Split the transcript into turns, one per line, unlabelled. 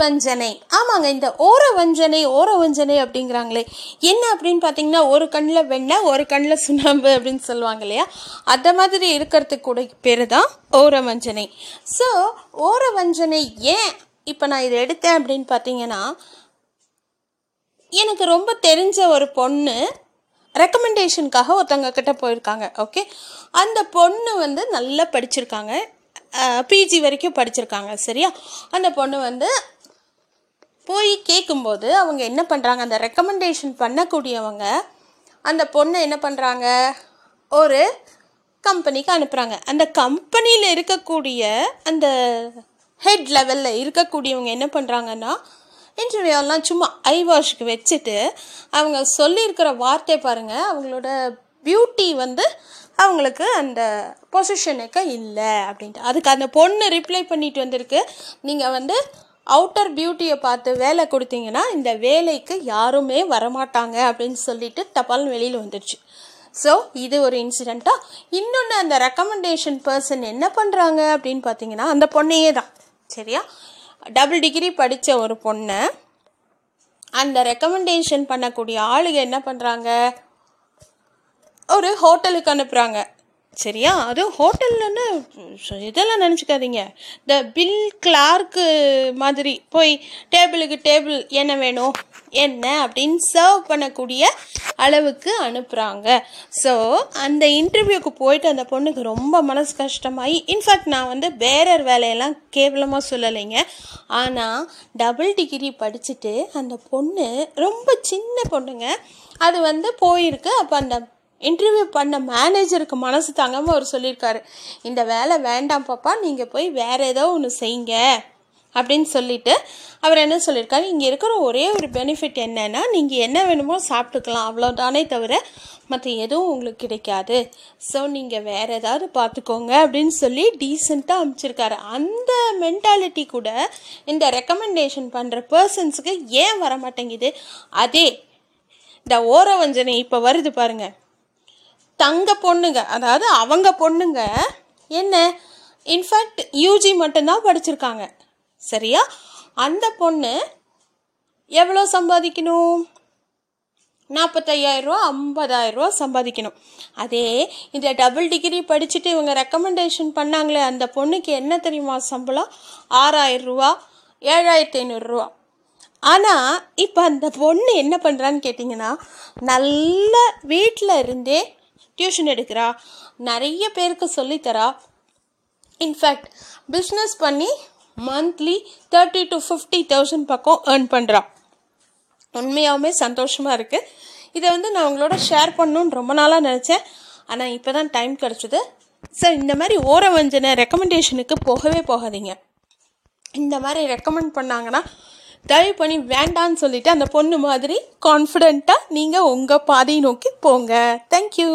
வஞ்சனை. ஆமாங்க இந்த ஓர வஞ்சனை ஓர வஞ்சனை அப்படிங்கிறாங்களே. என்ன அப்படின்னு பார்த்தீங்கன்னா ஒரு கண்ணில் வெண்ணெய் ஒரு கண்ணில் சுண்ணாம்பு அப்படின்னு சொல்லுவாங்க இல்லையா? அந்த மாதிரி இருக்கிறதுக்கு கூட பேர் தான் ஓர வஞ்சனை. ஸோ ஓர வஞ்சனை ஏன் இப்போ நான் இதை எடுத்தேன் அப்படின்னு பார்த்தீங்கன்னா எனக்கு ரொம்ப தெரிஞ்ச ஒரு பொண்ணு ரெக்கமெண்டேஷனுக்காக ஒருத்தவங்க கிட்ட போயிருக்காங்க ஓகே அந்த பொண்ணு வந்து நல்லா படிச்சிருக்காங்க. பிஜி வரைக்கும் படிச்சிருக்காங்க சரியா? அந்த பொண்ணு வந்து போய் கேட்கும்போது அவங்க என்ன பண்ணுறாங்க அந்த ரெக்கமெண்டேஷன் பண்ணக்கூடியவங்க அந்த பொண்ணை என்ன பண்ணுறாங்க ஒரு கம்பெனிக்கு அனுப்புகிறாங்க அந்த கம்பெனியில் இருக்கக்கூடிய அந்த ஹெட் லெவலில் இருக்கக்கூடியவங்க என்ன பண்ணுறாங்கன்னா இன்டர்வியூலாம் சும்மா ஐ வாஷ்க்கு வச்சுட்டு அவங்க சொல்லியிருக்கிற வார்த்தை பாருங்கள் அவங்களோட பியூட்டி வந்து அவங்களுக்கு அந்த பொசிஷனுக்கு இல்லை அப்படின்ட்டு. அதுக்கு அந்த பொண்ணு ரிப்ளை பண்ணிட்டு வந்திருக்கு. நீங்கள் வந்து அவுட்டர் பியூட்டியை பார்த்து வேலை கொடுத்தீங்கன்னா இந்த வேலைக்கு யாருமே வரமாட்டாங்க அப்படின்னு சொல்லிட்டு தபால் வெளியில் வந்துடுச்சு ஸோ இது ஒரு இன்சிடெண்ட்டாக இன்னொன்று அந்த ரெக்கமெண்டேஷன் பர்சன் என்ன பண்ணுறாங்க அப்படின்னு பார்த்தீங்கன்னா அந்த பொண்ணையே தான். சரியா? டபுள் டிகிரி படித்த ஒரு பொண்ணை அந்த ரெக்கமெண்டேஷன் பண்ணக்கூடிய ஆளுங்க என்ன பண்ணுறாங்க ஒரு ஹோட்டலுக்கு அனுப்புகிறாங்க சரியா? அதுவும் ஹோட்டல்லன்னு இதெல்லாம் நினச்சிக்காதீங்க. இந்த பில் கிளார்க்கு மாதிரி போய் டேபிளுக்கு டேபிள் என்ன வேணும் என்ன அப்படின்னு சர்வ் பண்ணக்கூடிய அளவுக்கு அனுப்புகிறாங்க ஸோ அந்த இன்டர்வியூக்கு போயிட்டு அந்த பொண்ணுக்கு ரொம்ப மனசு கஷ்டமாகி இன்ஃபேக்ட் நான் வந்து பேரர் வேலையெல்லாம் கேவலமாக சொல்லலைங்க. ஆனால் டபுள் டிகிரி படிச்சுட்டு அந்த பொண்ணு ரொம்ப சின்ன பொண்ணுங்க. அது வந்து போயிருக்கு. அப்போ அந்த இன்டர்வியூ பண்ண மேனேஜருக்கு மனசு தாங்காமல் அவர் சொல்லியிருக்காரு. இந்த வேலை வேண்டாம் பாப்பா நீங்கள் போய் வேறு ஏதோ ஒன்று செய்யுங்க அப்படின்னு சொல்லிட்டு அவர் என்ன சொல்லியிருக்காரு? இங்கே இருக்கிற ஒரே ஒரு பெனிஃபிட் என்னென்னா நீங்கள் என்ன வேணுமோ சாப்பிட்டுக்கலாம் அவ்வளோதானே தவிர மற்ற எதுவும் உங்களுக்கு கிடைக்காது. ஸோ நீங்கள் வேறு ஏதாவது பார்த்துக்கோங்க அப்படின்னு சொல்லி டீசெண்டாக அமைச்சிருக்காரு அந்த மென்டாலிட்டி கூட இந்த ரெக்கமெண்டேஷன் பண்ணுற பர்சன்ஸுக்கு ஏன் வர மாட்டேங்குது அதே இந்த ஓரவஞ்சனை இப்போ வருது பாருங்கள் தங்க பொண்ணுங்க அதாவது அவங்க பொண்ணுங்க என்ன? இன்ஃபேக்ட் யூஜி மட்டும்தான் படிச்சிருக்காங்க. சரியா? அந்த பொண்ணு எவ்வளோ சம்பாதிக்கணும்? நாற்பத்தையாயிரரூவா ஐம்பதாயிரரூவா சம்பாதிக்கணும். அதே இந்த டபுள் டிகிரி படிச்சுட்டு இவங்க ரெக்கமெண்டேஷன் பண்ணாங்களே அந்த பொண்ணுக்கு என்ன தெரியுமா சம்பளம்? ஆறாயிரம் ரூபா ஏழாயிரத்தி ஐநூறுரூவா ஆனால் இப்போ அந்த பொண்ணு என்ன பண்ணுறான்னு கேட்டிங்கன்னா நல்ல வீட்டில் இருந்தே டியூஷன் எடுக்கிறா. நிறைய பேருக்கு சொல்லித்தரா. இன்ஃபேக்ட் பிஸ்னஸ் பண்ணி monthly thirty to fifty thousand பக்கம் ஏர்ன் பண்ணுறா உண்மையாகவுமே சந்தோஷமாக இருக்குது இதை வந்து நான் உங்களோட ஷேர் பண்ணணும்னு ரொம்ப நாளாக நினச்சேன். ஆனால் இப்போ தான் டைம் கிடச்சிது. சார் இந்த மாதிரி ஓர வஞ்சனை ரெக்கமெண்டேஷனுக்கு போகவே போகாதீங்க. இந்த மாதிரி ரெக்கமெண்ட் பண்ணாங்கன்னா தயவு பண்ணி வேண்டான்னு சொல்லிவிட்டு அந்த பொண்ணு மாதிரி கான்ஃபிடெண்ட்டாக நீங்கள் உங்கள் பாதையை நோக்கி போங்க. தேங்க்யூ